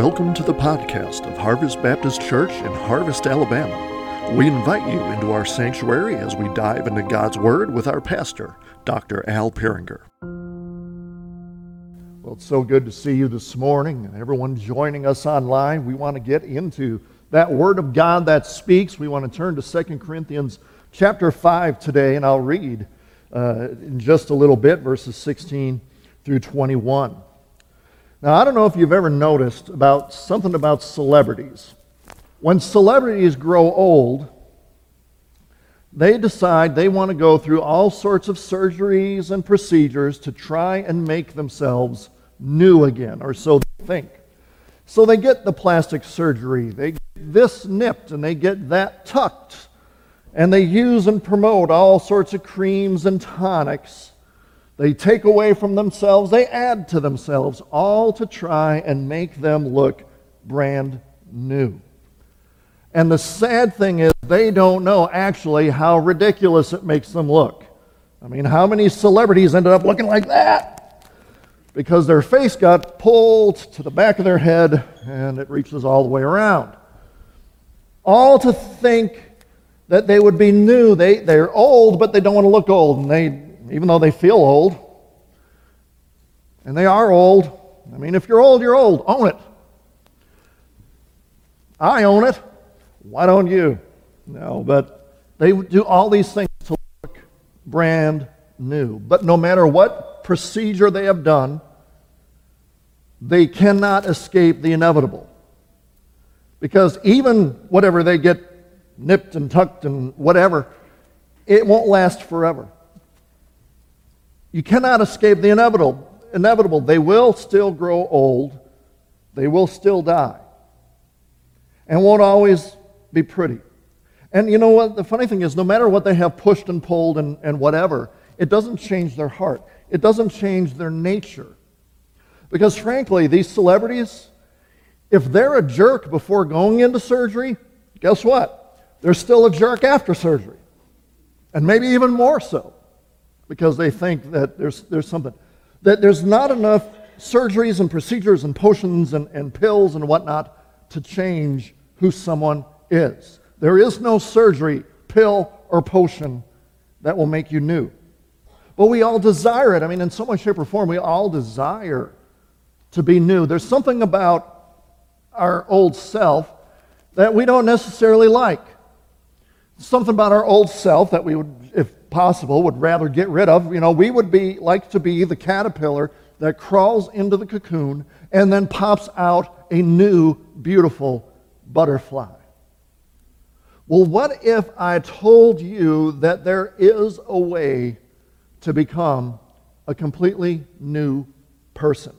Welcome to the podcast of Harvest Baptist Church in Harvest, Alabama. We invite you into our sanctuary as we dive into God's Word with our pastor, Dr. Al Peringer. Well, it's so good to see you this morning and everyone joining us online. We want to get into that Word of God that speaks. We want to turn to 2 Corinthians chapter 5 today, and I'll read uh, in just a little bit verses 16 through 21. Now, I don't know if you've ever noticed about something about celebrities. When celebrities grow old, they decide they want to go through all sorts of surgeries and procedures to try and make themselves new again, or so they think. So they get the plastic surgery, they get this nipped, and they get that tucked, and they use and promote all sorts of creams and tonics they take away from themselves, they add to themselves, all to try and make them look brand new. And the sad thing is, they don't know actually how ridiculous it makes them look. I mean, how many celebrities ended up looking like that? Because their face got pulled to the back of their head and it reaches all the way around. All to think that they would be new. They, they're old, but they don't want to look old. And they even though they feel old. And they are old. I mean, if you're old, you're old. Own it. I own it. Why don't you? No, but they do all these things to look brand new. But no matter what procedure they have done, they cannot escape the inevitable. Because even whatever they get nipped and tucked and whatever, it won't last forever. You cannot escape the inevitable. Inevitable. They will still grow old. They will still die. And won't always be pretty. And you know what? The funny thing is, no matter what they have pushed and pulled and, and whatever, it doesn't change their heart. It doesn't change their nature. Because frankly, these celebrities, if they're a jerk before going into surgery, guess what? They're still a jerk after surgery. And maybe even more so because they think that there's, there's something. That there's not enough surgeries and procedures and potions and, and pills and whatnot to change who someone is. There is no surgery, pill, or potion that will make you new. But we all desire it. I mean, in some way, shape, or form, we all desire to be new. There's something about our old self that we don't necessarily like. Something about our old self that we would possible, would rather get rid of. You know, we would be like to be the caterpillar that crawls into the cocoon and then pops out a new, beautiful butterfly. Well, what if I told you that there is a way to become a completely new person?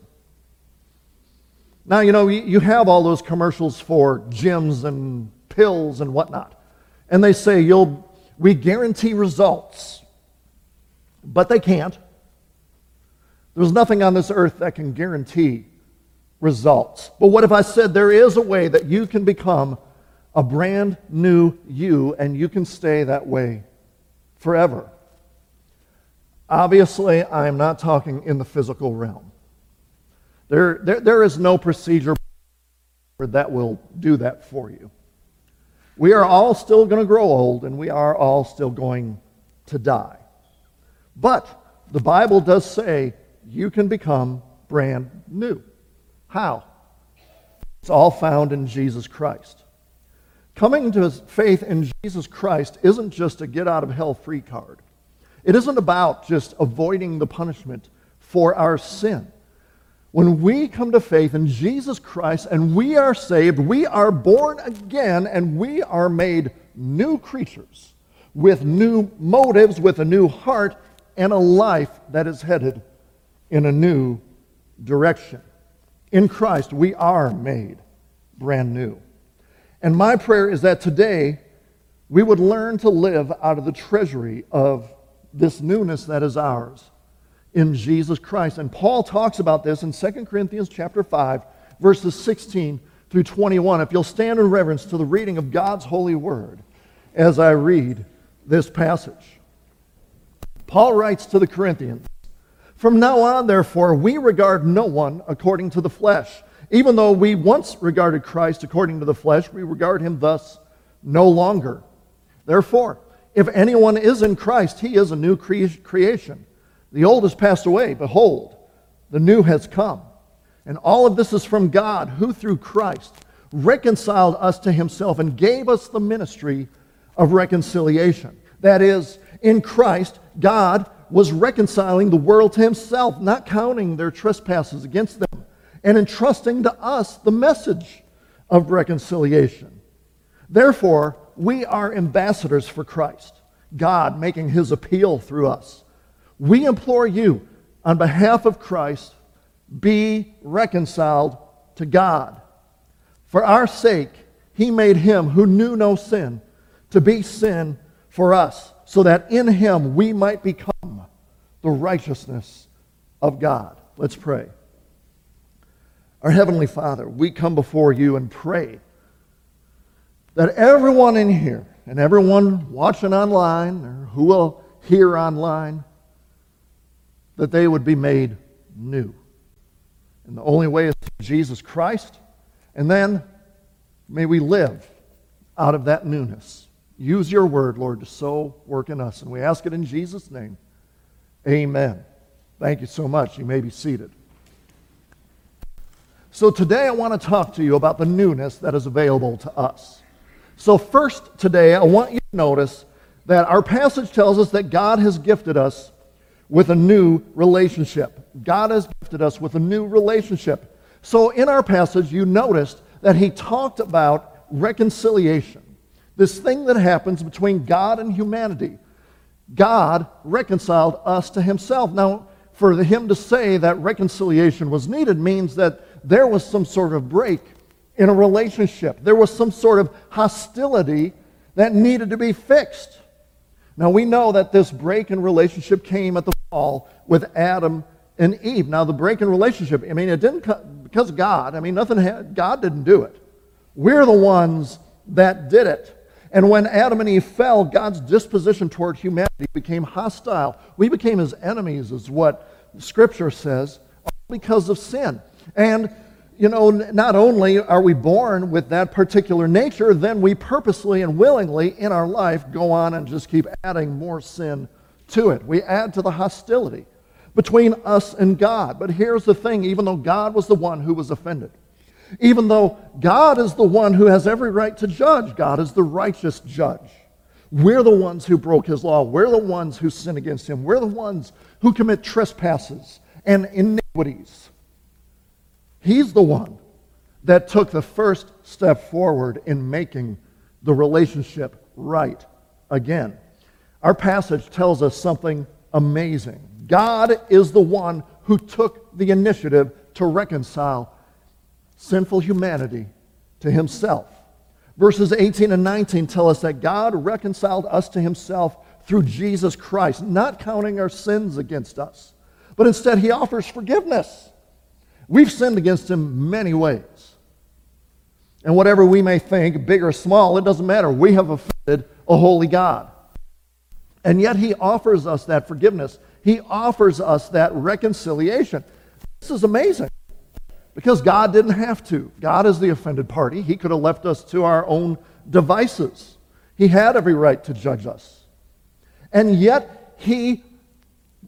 Now, you know, you have all those commercials for gyms and pills and whatnot. And they say you'll we guarantee results, but they can't. There's nothing on this earth that can guarantee results. But what if I said there is a way that you can become a brand new you and you can stay that way forever? Obviously, I am not talking in the physical realm. There, there, there is no procedure that will do that for you. We are all still going to grow old and we are all still going to die. But the Bible does say you can become brand new. How? It's all found in Jesus Christ. Coming to faith in Jesus Christ isn't just a get out of hell free card. It isn't about just avoiding the punishment for our sin. When we come to faith in Jesus Christ and we are saved, we are born again and we are made new creatures with new motives, with a new heart, and a life that is headed in a new direction. In Christ, we are made brand new. And my prayer is that today we would learn to live out of the treasury of this newness that is ours in Jesus Christ. And Paul talks about this in 2 Corinthians chapter 5, verses 16 through 21. If you'll stand in reverence to the reading of God's holy word as I read this passage. Paul writes to the Corinthians, From now on, therefore, we regard no one according to the flesh. Even though we once regarded Christ according to the flesh, we regard him thus no longer. Therefore, if anyone is in Christ, he is a new cre- creation. The old has passed away. Behold, the new has come. And all of this is from God, who through Christ reconciled us to himself and gave us the ministry of reconciliation. That is, in Christ, God was reconciling the world to himself, not counting their trespasses against them, and entrusting to us the message of reconciliation. Therefore, we are ambassadors for Christ, God making his appeal through us. We implore you, on behalf of Christ, be reconciled to God. For our sake, he made him who knew no sin to be sin for us, so that in him we might become the righteousness of God. Let's pray. Our Heavenly Father, we come before you and pray that everyone in here and everyone watching online or who will hear online, that they would be made new. And the only way is through Jesus Christ. And then may we live out of that newness. Use your word, Lord, to so work in us. And we ask it in Jesus' name. Amen. Thank you so much. You may be seated. So today I want to talk to you about the newness that is available to us. So, first today, I want you to notice that our passage tells us that God has gifted us with a new relationship. God has gifted us with a new relationship. So, in our passage, you noticed that he talked about reconciliation, this thing that happens between God and humanity. God reconciled us to himself. Now, for him to say that reconciliation was needed means that there was some sort of break in a relationship. There was some sort of hostility that needed to be fixed. Now we know that this break in relationship came at the fall with Adam and Eve. Now the break in relationship, I mean, it didn't come because of God. I mean, nothing had, God didn't do it. We're the ones that did it. And when Adam and Eve fell, God's disposition toward humanity became hostile. We became his enemies, is what Scripture says, all because of sin. And you know, not only are we born with that particular nature, then we purposely and willingly in our life go on and just keep adding more sin to it. We add to the hostility between us and God. But here's the thing even though God was the one who was offended, even though God is the one who has every right to judge, God is the righteous judge. We're the ones who broke his law. We're the ones who sin against him. We're the ones who commit trespasses and iniquities. He's the one that took the first step forward in making the relationship right again. Our passage tells us something amazing. God is the one who took the initiative to reconcile sinful humanity to himself. Verses 18 and 19 tell us that God reconciled us to himself through Jesus Christ, not counting our sins against us, but instead he offers forgiveness. We've sinned against him many ways. And whatever we may think, big or small, it doesn't matter. We have offended a holy God. And yet he offers us that forgiveness. He offers us that reconciliation. This is amazing because God didn't have to. God is the offended party. He could have left us to our own devices. He had every right to judge us. And yet he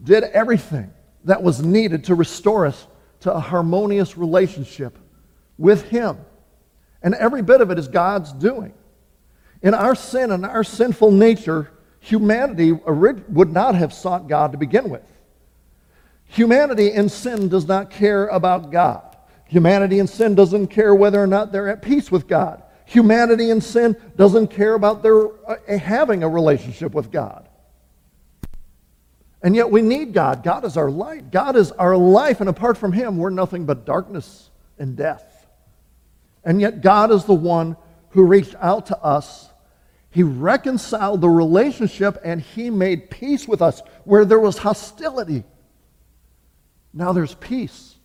did everything that was needed to restore us to a harmonious relationship with Him. And every bit of it is God's doing. In our sin and our sinful nature, humanity would not have sought God to begin with. Humanity in sin does not care about God. Humanity in sin doesn't care whether or not they're at peace with God. Humanity in sin doesn't care about their uh, having a relationship with God. And yet we need God. God is our light. God is our life. And apart from Him, we're nothing but darkness and death. And yet God is the one who reached out to us. He reconciled the relationship and He made peace with us where there was hostility. Now there's peace.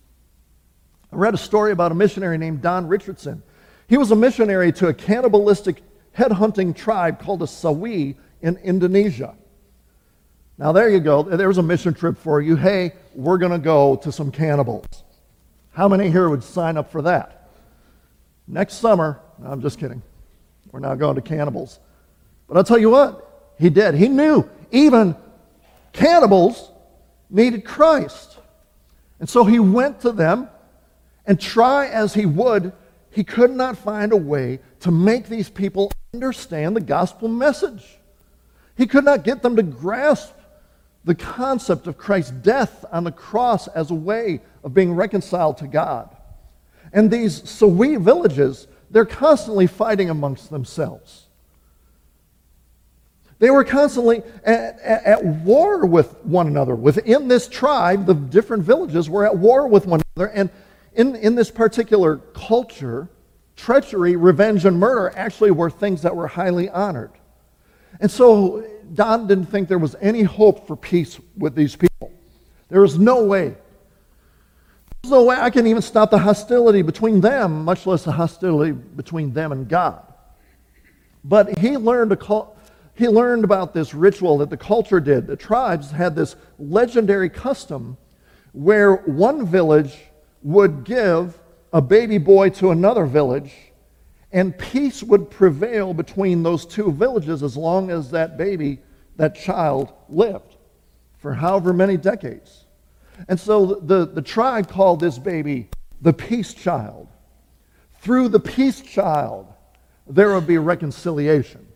I read a story about a missionary named Don Richardson. He was a missionary to a cannibalistic headhunting tribe called the Sawi in Indonesia. Now, there you go. There's a mission trip for you. Hey, we're going to go to some cannibals. How many here would sign up for that? Next summer, no, I'm just kidding. We're not going to cannibals. But I'll tell you what, he did. He knew even cannibals needed Christ. And so he went to them, and try as he would, he could not find a way to make these people understand the gospel message. He could not get them to grasp the concept of Christ's death on the cross as a way of being reconciled to God. And these Sawi villages, they're constantly fighting amongst themselves. They were constantly at, at, at, war with one another. Within this tribe, the different villages were at war with one another. And in, in this particular culture, treachery, revenge, and murder actually were things that were highly honored. And so Don didn't think there was any hope for peace with these people. There was no way. There's no way I can even stop the hostility between them, much less the hostility between them and God. But he learned, a, he learned about this ritual that the culture did. The tribes had this legendary custom where one village would give a baby boy to another village and peace would prevail between those two villages as long as that baby, that child, lived for however many decades. And so the, the tribe called this baby the peace child. Through the peace child, there would be reconciliation.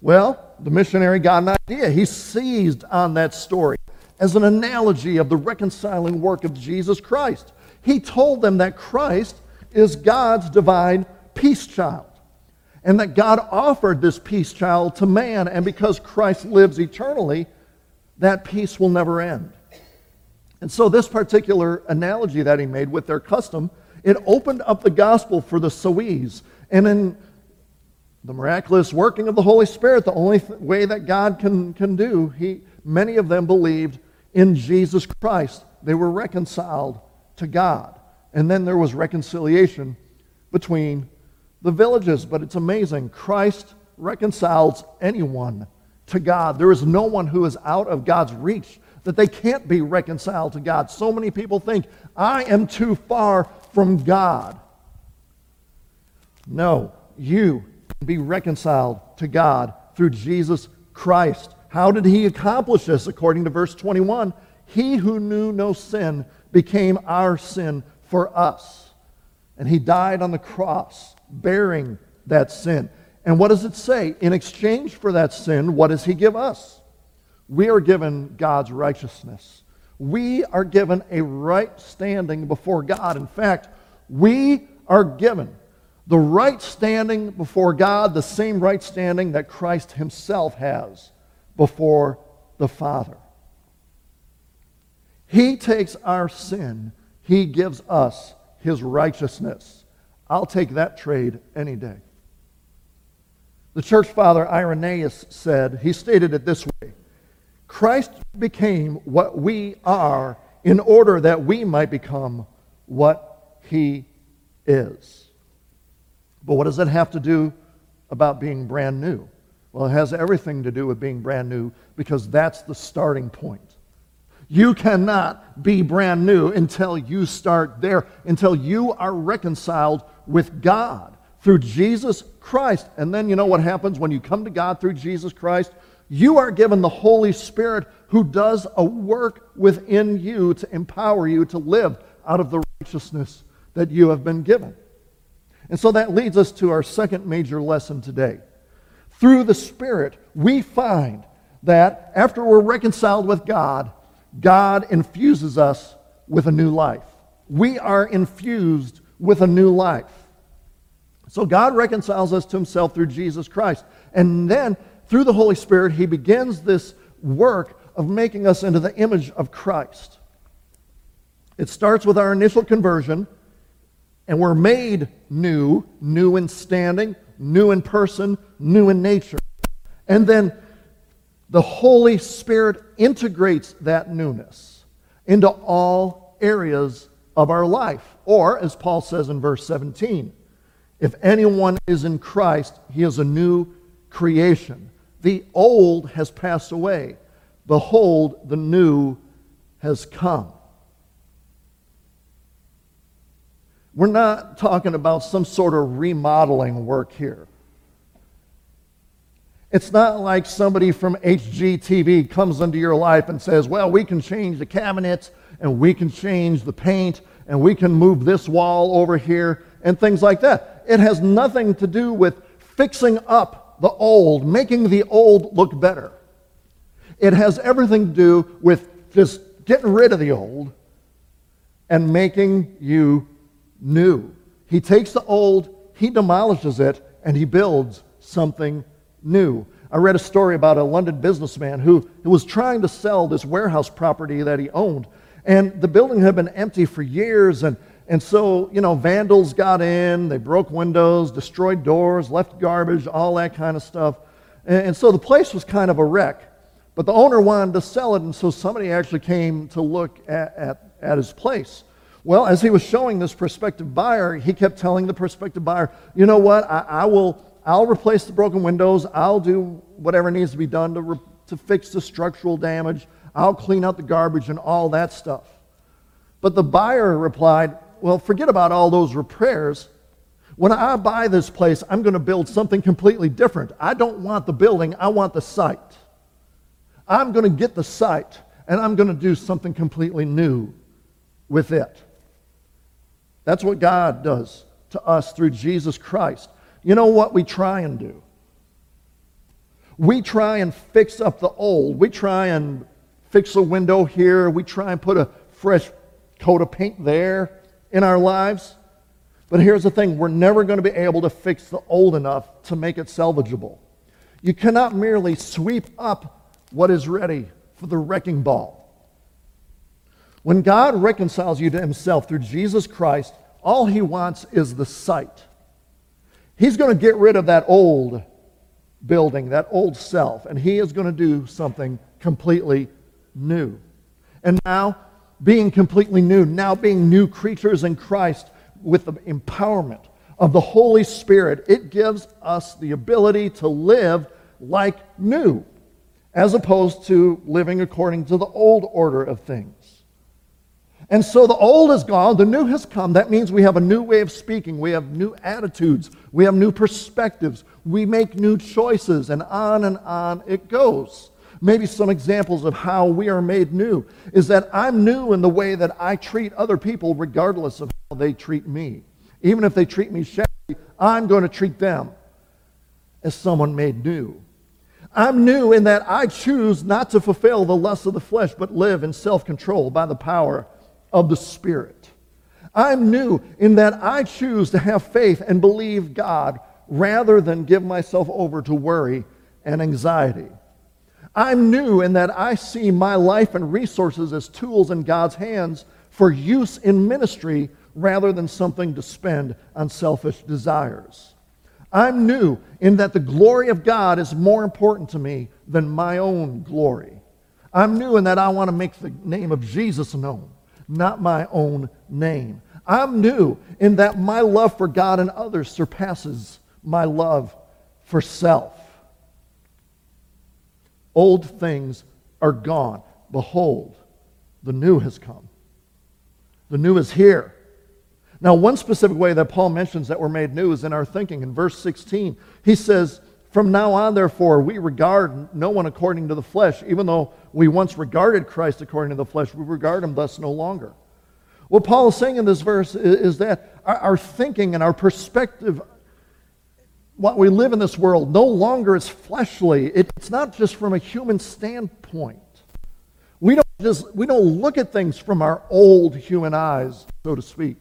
Well, the missionary got an idea. He seized on that story as an analogy of the reconciling work of Jesus Christ. He told them that Christ is God's divine peace child. And that God offered this peace child to man, and because Christ lives eternally, that peace will never end. And so, this particular analogy that he made with their custom, it opened up the gospel for the Sawis. And in the miraculous working of the Holy Spirit, the only th- way that God can, can do, he, many of them believed in Jesus Christ. They were reconciled to God. And then there was reconciliation between the villages. But it's amazing. Christ reconciles anyone to God. There is no one who is out of God's reach that they can't be reconciled to God. So many people think, I am too far from God. No, you can be reconciled to God through Jesus Christ. How did he accomplish this? According to verse 21, he who knew no sin became our sin for us. And he died on the cross bearing that sin. And what does it say? In exchange for that sin, what does he give us? We are given God's righteousness. We are given a right standing before God. In fact, we are given the right standing before God, the same right standing that Christ himself has before the Father. He takes our sin, he gives us his righteousness. I'll take that trade any day. The church father Irenaeus said, he stated it this way Christ became what we are in order that we might become what he is. But what does that have to do about being brand new? Well, it has everything to do with being brand new because that's the starting point. You cannot be brand new until you start there, until you are reconciled with God through Jesus Christ. And then you know what happens when you come to God through Jesus Christ? You are given the Holy Spirit who does a work within you to empower you to live out of the righteousness that you have been given. And so that leads us to our second major lesson today. Through the Spirit, we find that after we're reconciled with God, God infuses us with a new life. We are infused with a new life. So God reconciles us to himself through Jesus Christ. And then through the Holy Spirit, he begins this work of making us into the image of Christ. It starts with our initial conversion, and we're made new, new in standing, new in person, new in nature. And then the Holy Spirit integrates that newness into all areas of our life. Or, as Paul says in verse 17, if anyone is in Christ, he is a new creation. The old has passed away. Behold, the new has come. We're not talking about some sort of remodeling work here. It's not like somebody from HGTV comes into your life and says, well, we can change the cabinets and we can change the paint and we can move this wall over here and things like that. It has nothing to do with fixing up the old, making the old look better. It has everything to do with just getting rid of the old and making you new. He takes the old, he demolishes it, and he builds something new. I read a story about a London businessman who, was trying to sell this warehouse property that he owned. And the building had been empty for years. And, and so, you know, vandals got in, they broke windows, destroyed doors, left garbage, all that kind of stuff. And, and so the place was kind of a wreck. But the owner wanted to sell it, and so somebody actually came to look at, at, at his place. Well, as he was showing this prospective buyer, he kept telling the prospective buyer, you know what, I, I will, I'll replace the broken windows, I'll do whatever needs to be done to, re- to fix the structural damage, I'll clean out the garbage and all that stuff. But the buyer replied, well, forget about all those repairs. When I buy this place, I'm going to build something completely different. I don't want the building, I want the site. I'm going to get the site and I'm going to do something completely new with it. That's what God does to us through Jesus Christ. You know what we try and do? We try and fix up the old. We try and fix a window here. We try and put a fresh coat of paint there in our lives. But here's the thing we're never going to be able to fix the old enough to make it salvageable. You cannot merely sweep up what is ready for the wrecking ball. When God reconciles you to himself through Jesus Christ, all he wants is the site. He's going to get rid of that old building, that old self, and he is going to do something completely new. And now, being completely new, now being new creatures in Christ with the empowerment of the Holy Spirit, it gives us the ability to live like new as opposed to living according to the old order of things. And so the old is gone, the new has come. That means we have a new way of speaking, we have new attitudes, we have new perspectives, we make new choices, and on and on it goes. Maybe some examples of how we are made new is that I'm new in the way that I treat other people, regardless of how they treat me. Even if they treat me shabby, I'm going to treat them as someone made new. I'm new in that I choose not to fulfill the lusts of the flesh, but live in self control by the power of the Spirit. I'm new in that I choose to have faith and believe God rather than give myself over to worry and anxiety. I'm new in that I see my life and resources as tools in God's hands for use in ministry rather than something to spend on selfish desires. I'm new in that the glory of God is more important to me than my own glory. I'm new in that I want to make the name of Jesus known, not my own name. I'm new in that my love for God and others surpasses my love for self. Old things are gone. Behold, the new has come. The new is here. Now, one specific way that Paul mentions that we're made new is in our thinking. In verse 16, he says, From now on, therefore, we regard no one according to the flesh. Even though we once regarded Christ according to the flesh, we regard him thus no longer. What Paul is saying in this verse is, that our, thinking and our perspective, what we live in this world, no longer is fleshly. It, it's not just from a human standpoint. We don't just we don't look at things from our old human eyes, so to speak.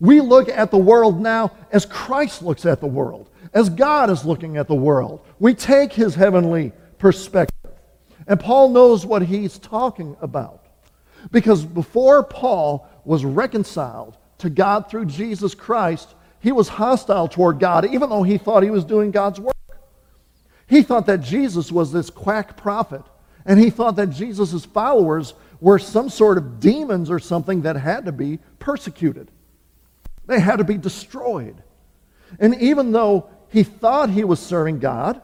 We look at the world now as Christ looks at the world, as God is looking at the world. We take his heavenly perspective. And Paul knows what he's talking about. Because before Paul was reconciled to God through Jesus Christ, he was hostile toward God, even though he thought he was doing God's work. He thought that Jesus was this quack prophet, and he thought that Jesus' followers were some sort of demons or something that had to be persecuted. They had to be destroyed. And even though he thought he was serving God,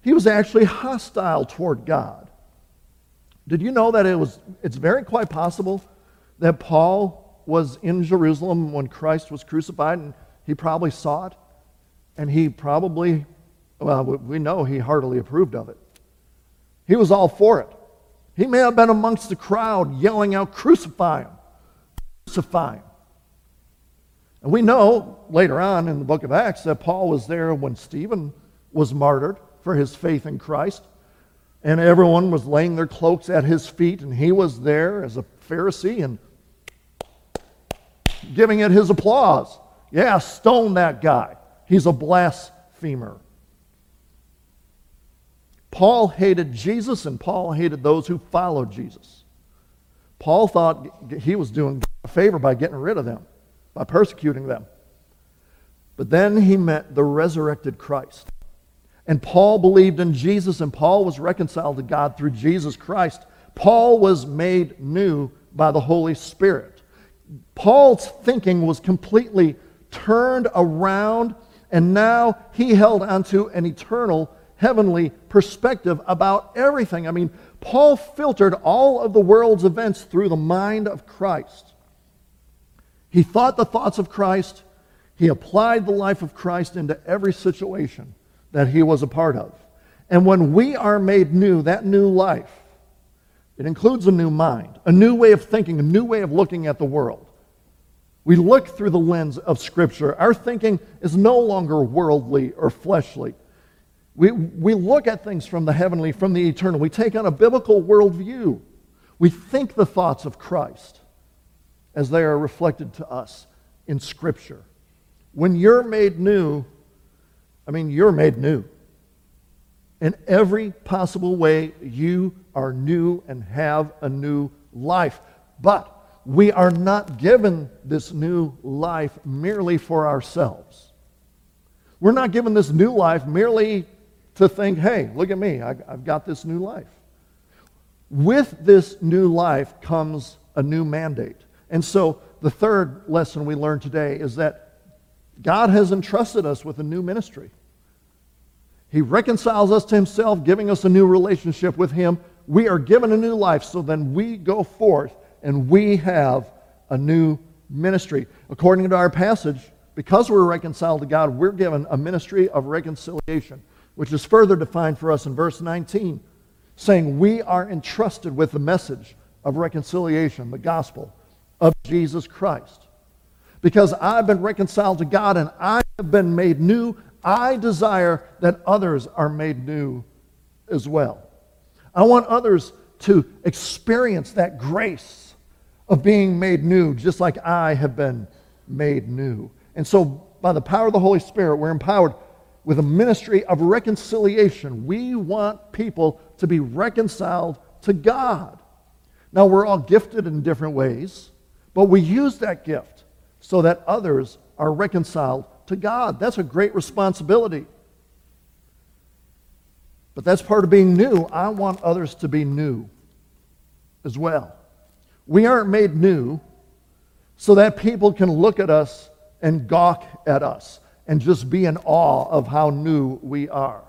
he was actually hostile toward God. Did you know that it was, it's very quite possible that Paul was in Jerusalem when Christ was crucified, and he probably saw it, and he probably, well, we know he heartily approved of it. He was all for it. He may have been amongst the crowd yelling out, Crucify him! Crucify him! And we know later on in the book of Acts that Paul was there when Stephen was martyred for his faith in Christ. And everyone was laying their cloaks at his feet, and he was there as a Pharisee and giving it his applause. Yeah, stone that guy. He's a blasphemer. Paul hated Jesus, and Paul hated those who followed Jesus. Paul thought he was doing a favor by getting rid of them by persecuting them. But then he met the resurrected Christ. And Paul believed in Jesus, and Paul was reconciled to God through Jesus Christ. Paul was made new by the Holy Spirit. Paul's thinking was completely turned around, and now he held onto an eternal, heavenly perspective about everything. I mean, Paul filtered all of the world's events through the mind of Christ. He thought the thoughts of Christ. He applied the life of Christ into every situation that he was a part of. And when we are made new, that new life, it includes a new mind, a new way of thinking, a new way of looking at the world. We look through the lens of Scripture. Our thinking is no longer worldly or fleshly. We, we look at things from the heavenly, from the eternal. We take on a biblical worldview. We think the thoughts of Christ as they are reflected to us in Scripture. When you're made new, I mean, you're made new. In every possible way, you are new and have a new life. But we are not given this new life merely for ourselves. We're not given this new life merely to think, hey, look at me, I've got this new life. With this new life comes a new mandate. And so the third lesson we learned today is that God has entrusted us with a new ministry. He reconciles us to himself, giving us a new relationship with him. We are given a new life, so then we go forth and we have a new ministry. According to our passage, because we're reconciled to God, we're given a ministry of reconciliation, which is further defined for us in verse 19, saying we are entrusted with the message of reconciliation, the gospel of Jesus Christ. Because I've been reconciled to God and I have been made new, I desire that others are made new as well. I want others to experience that grace of being made new, just like I have been made new. And so, by the power of the Holy Spirit, we're empowered with a ministry of reconciliation. We want people to be reconciled to God. Now, we're all gifted in different ways. But we use that gift so that others are reconciled to God. That's a great responsibility. But that's part of being new. I want others to be new as well. We aren't made new so that people can look at us and gawk at us and just be in awe of how new we are.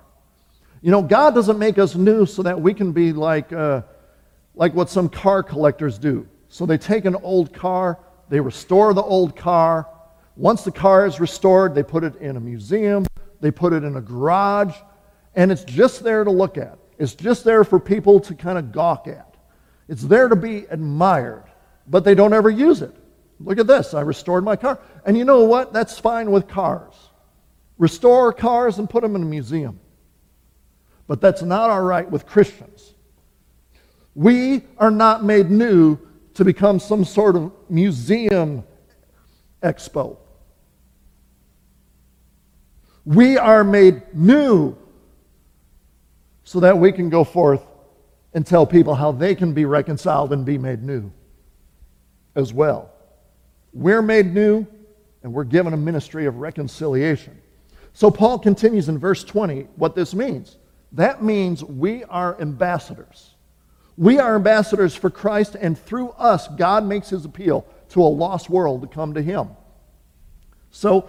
You know, God doesn't make us new so that we can be like, uh, like what some car collectors do. So they take an old car, they restore the old car. Once the car is restored, they put it in a museum, they put it in a garage, and it's just there to look at. It's just there for people to kind of gawk at. It's there to be admired, but they don't ever use it. Look at this, I restored my car. And you know what? That's fine with cars. Restore cars and put them in a museum. But that's not all right with Christians. We are not made new to become some sort of museum expo. We are made new so that we can go forth and tell people how they can be reconciled and be made new as well. We're made new and we're given a ministry of reconciliation. So Paul continues in verse 20 what this means. That means we are ambassadors. We are ambassadors for Christ, and through us, God makes his appeal to a lost world to come to him. So,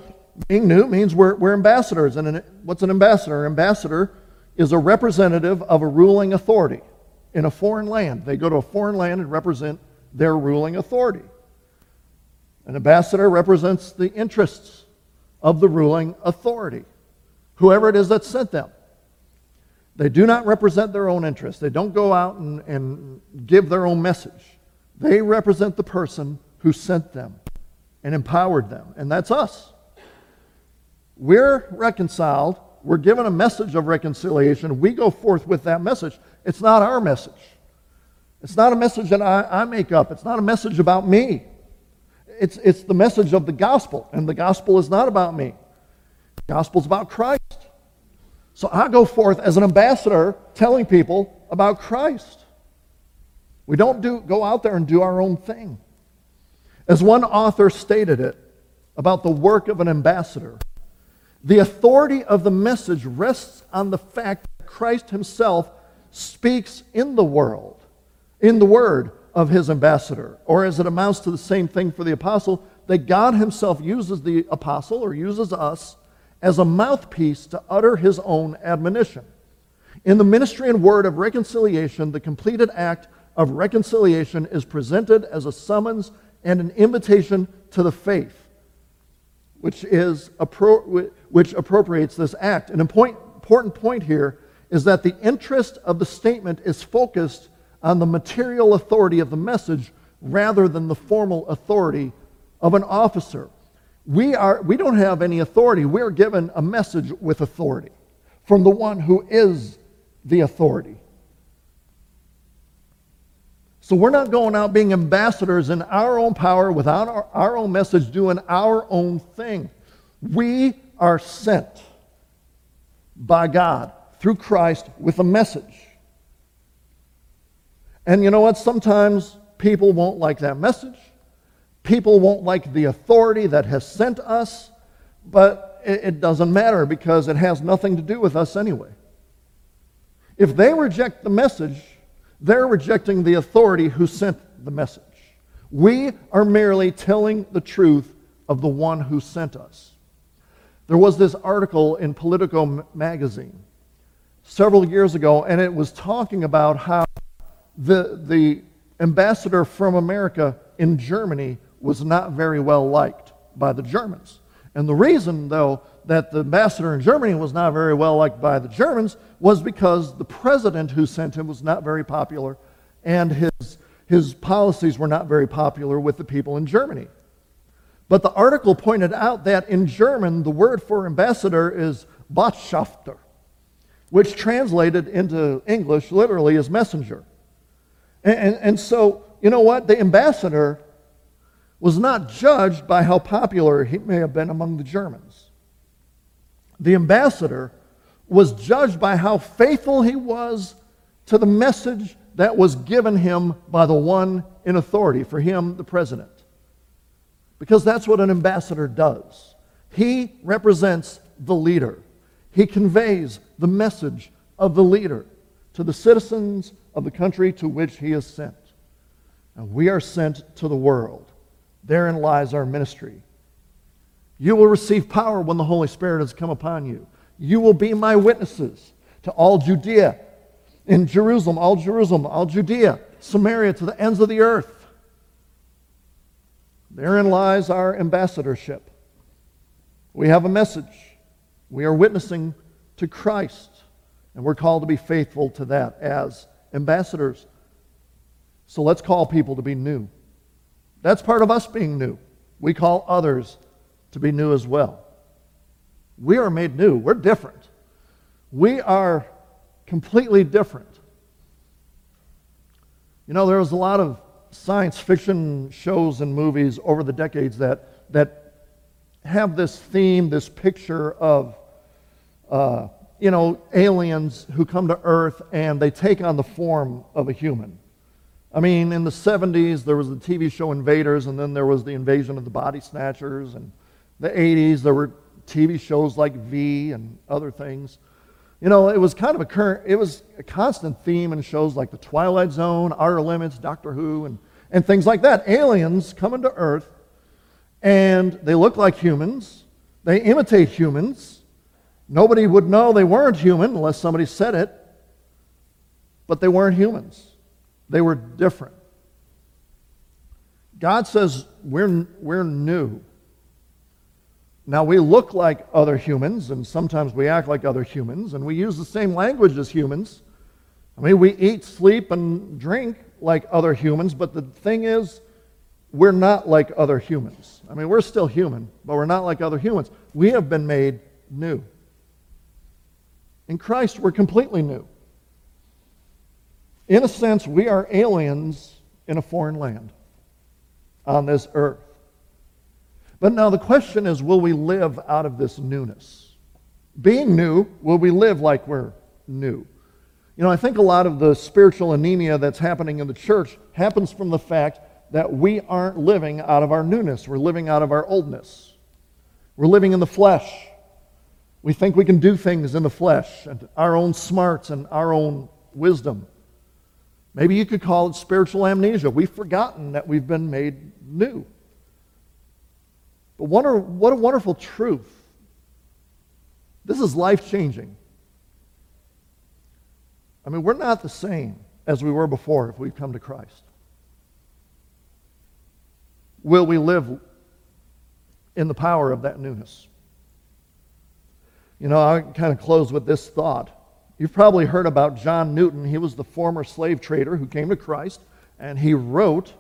being new means we're, we're ambassadors. And an, what's an ambassador? An ambassador is a representative of a ruling authority in a foreign land. They go to a foreign land and represent their ruling authority. An ambassador represents the interests of the ruling authority, whoever it is that sent them. They do not represent their own interests. They don't go out and, and give their own message. They represent the person who sent them and empowered them, and that's us. We're reconciled. We're given a message of reconciliation. We go forth with that message. It's not our message. It's not a message that I, I make up. It's not a message about me. It's, it's the message of the gospel, and the gospel is not about me. The gospel is about Christ. So I go forth as an ambassador telling people about Christ. We don't do, go out there and do our own thing. As one author stated it about the work of an ambassador, the authority of the message rests on the fact that Christ himself speaks in the world, in the word of his ambassador. Or as it amounts to the same thing for the apostle, that God himself uses the apostle or uses us as a mouthpiece to utter his own admonition. In the ministry and word of reconciliation, the completed act of reconciliation is presented as a summons and an invitation to the faith, which, is, which appropriates this act. An important point here is that the interest of the statement is focused on the material authority of the message rather than the formal authority of an officer. We, are, we don't have any authority. We're given a message with authority from the one who is the authority. So we're not going out being ambassadors in our own power without our, our own message, doing our own thing. We are sent by God through Christ with a message. And you know what? Sometimes people won't like that message. People won't like the authority that has sent us, but it, doesn't matter because it has nothing to do with us anyway. If they reject the message, they're rejecting the authority who sent the message. We are merely telling the truth of the one who sent us. There was this article in Politico magazine several years ago, and it was talking about how the, the ambassador from America in Germany was not very well liked by the Germans. And the reason, though, that the ambassador in Germany was not very well liked by the Germans was because the president who sent him was not very popular and his, his policies were not very popular with the people in Germany. But the article pointed out that in German, the word for ambassador is Botschafter, which translated into English literally is messenger. And, and, and so, you know what? The ambassador was not judged by how popular he may have been among the Germans the ambassador, was judged by how faithful he was to the message that was given him by the one in authority, for him, the president. Because that's what an ambassador does. He represents the leader, he conveys the message of the leader to the citizens of the country to which he is sent. And we are sent to the world. Therein lies our ministry. You will receive power when the Holy Spirit has come upon you. You will be my witnesses to all Judea, in Jerusalem, all Jerusalem, all Judea, Samaria, to the ends of the earth. Therein lies our ambassadorship. We have a message. We are witnessing to Christ, and we're called to be faithful to that as ambassadors. So let's call people to be new. That's part of us being new. We call others to be new as well. We are made new. We're different. We are completely different. You know, there was a lot of science fiction shows and movies over the decades that, that have this theme, this picture of, uh, you know, aliens who come to Earth and they take on the form of a human. I mean, in the 70s, there was the TV show Invaders, and then there was the invasion of the body snatchers, and the 80s, there were TV shows like V and other things. You know, it was kind of a current, it was a constant theme in shows like The Twilight Zone, Outer Limits, Doctor Who, and, and things like that. Aliens coming to Earth and they look like humans, they imitate humans. Nobody would know they weren't human unless somebody said it, but they weren't humans. They were different. God says we're, we're new. Now, we look like other humans, and sometimes we act like other humans, and we use the same language as humans. I mean, we eat, sleep, and drink like other humans, but the thing is, we're not like other humans. I mean, we're still human, but we're not like other humans. We have been made new. In Christ, we're completely new. In a sense, we are aliens in a foreign land on this earth. But now the question is will we live out of this newness? Being new, will we live like we're new? You know, I think a lot of the spiritual anemia that's happening in the church happens from the fact that we aren't living out of our newness. We're living out of our oldness. We're living in the flesh. We think we can do things in the flesh and our own smarts and our own wisdom. Maybe you could call it spiritual amnesia. We've forgotten that we've been made new. What a, what a wonderful truth. This is life changing. I mean, we're not the same as we were before if we've come to Christ. Will we live in the power of that newness? You know, I kind of close with this thought. You've probably heard about John Newton. He was the former slave trader who came to Christ, and he wrote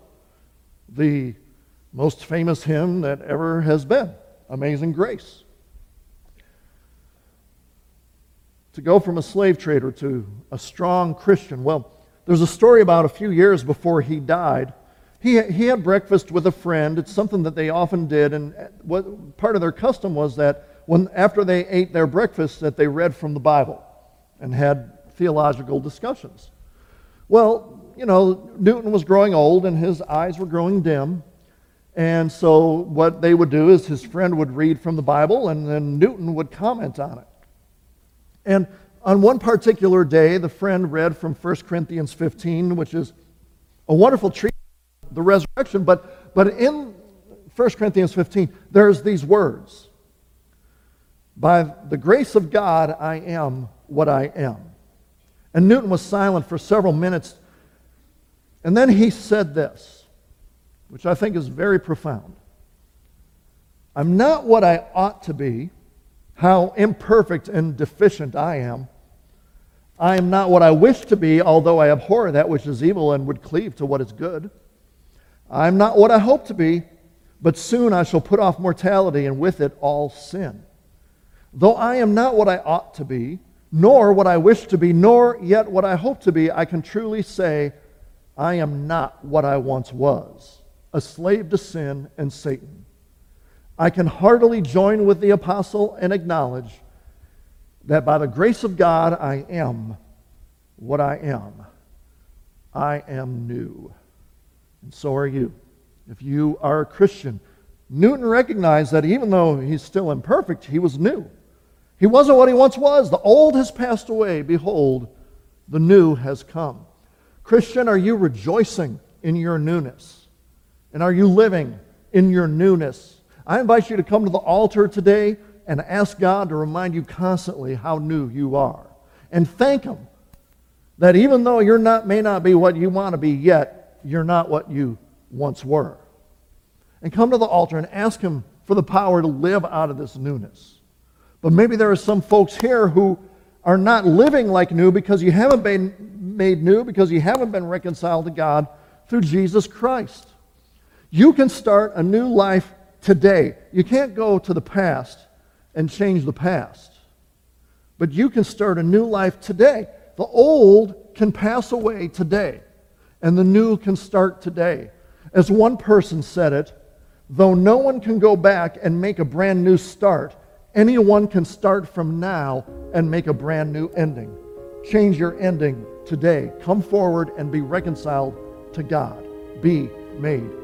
the most famous hymn that ever has been Amazing Grace. To go from a slave trader to a strong Christian. Well, there's a story about a few years before he died. He, he had breakfast with a friend. It's something that they often did, and what part of their custom was that when after they ate their breakfast that they read from the Bible and had theological discussions. Well, you know, Newton was growing old and his eyes were growing dim. And so what they would do is his friend would read from the Bible and then Newton would comment on it. And on one particular day, the friend read from 1 Corinthians 15, which is a wonderful treatment of the resurrection. But, but in 1 Corinthians 15, there's these words By the grace of God, I am what I am. And Newton was silent for several minutes. And then he said this, which I think is very profound I'm not what I ought to be, how imperfect and deficient I am. I am not what I wish to be, although I abhor that which is evil and would cleave to what is good. I am not what I hope to be, but soon I shall put off mortality and with it all sin. Though I am not what I ought to be, nor what I wish to be, nor yet what I hope to be, I can truly say, I am not what I once was, a slave to sin and Satan. I can heartily join with the apostle and acknowledge that by the grace of God I am what I am. I am new. And so are you. If you are a Christian, Newton recognized that even though he's still imperfect, he was new. He wasn't what he once was. The old has passed away. Behold, the new has come. Christian, are you rejoicing in your newness? And are you living in your newness? I invite you to come to the altar today and ask God to remind you constantly how new you are. And thank Him that even though you're not, may not be what you want to be yet, you're not what you once were. And come to the altar and ask Him for the power to live out of this newness. But maybe there are some folks here who are not living like new because you haven't been made new, because you haven't been reconciled to God through Jesus Christ. You can start a new life today. You can't go to the past and change the past. But you can start a new life today. The old can pass away today, and the new can start today. As one person said it, though no one can go back and make a brand new start, Anyone can start from now and make a brand new ending. Change your ending today. Come forward and be reconciled to God. Be made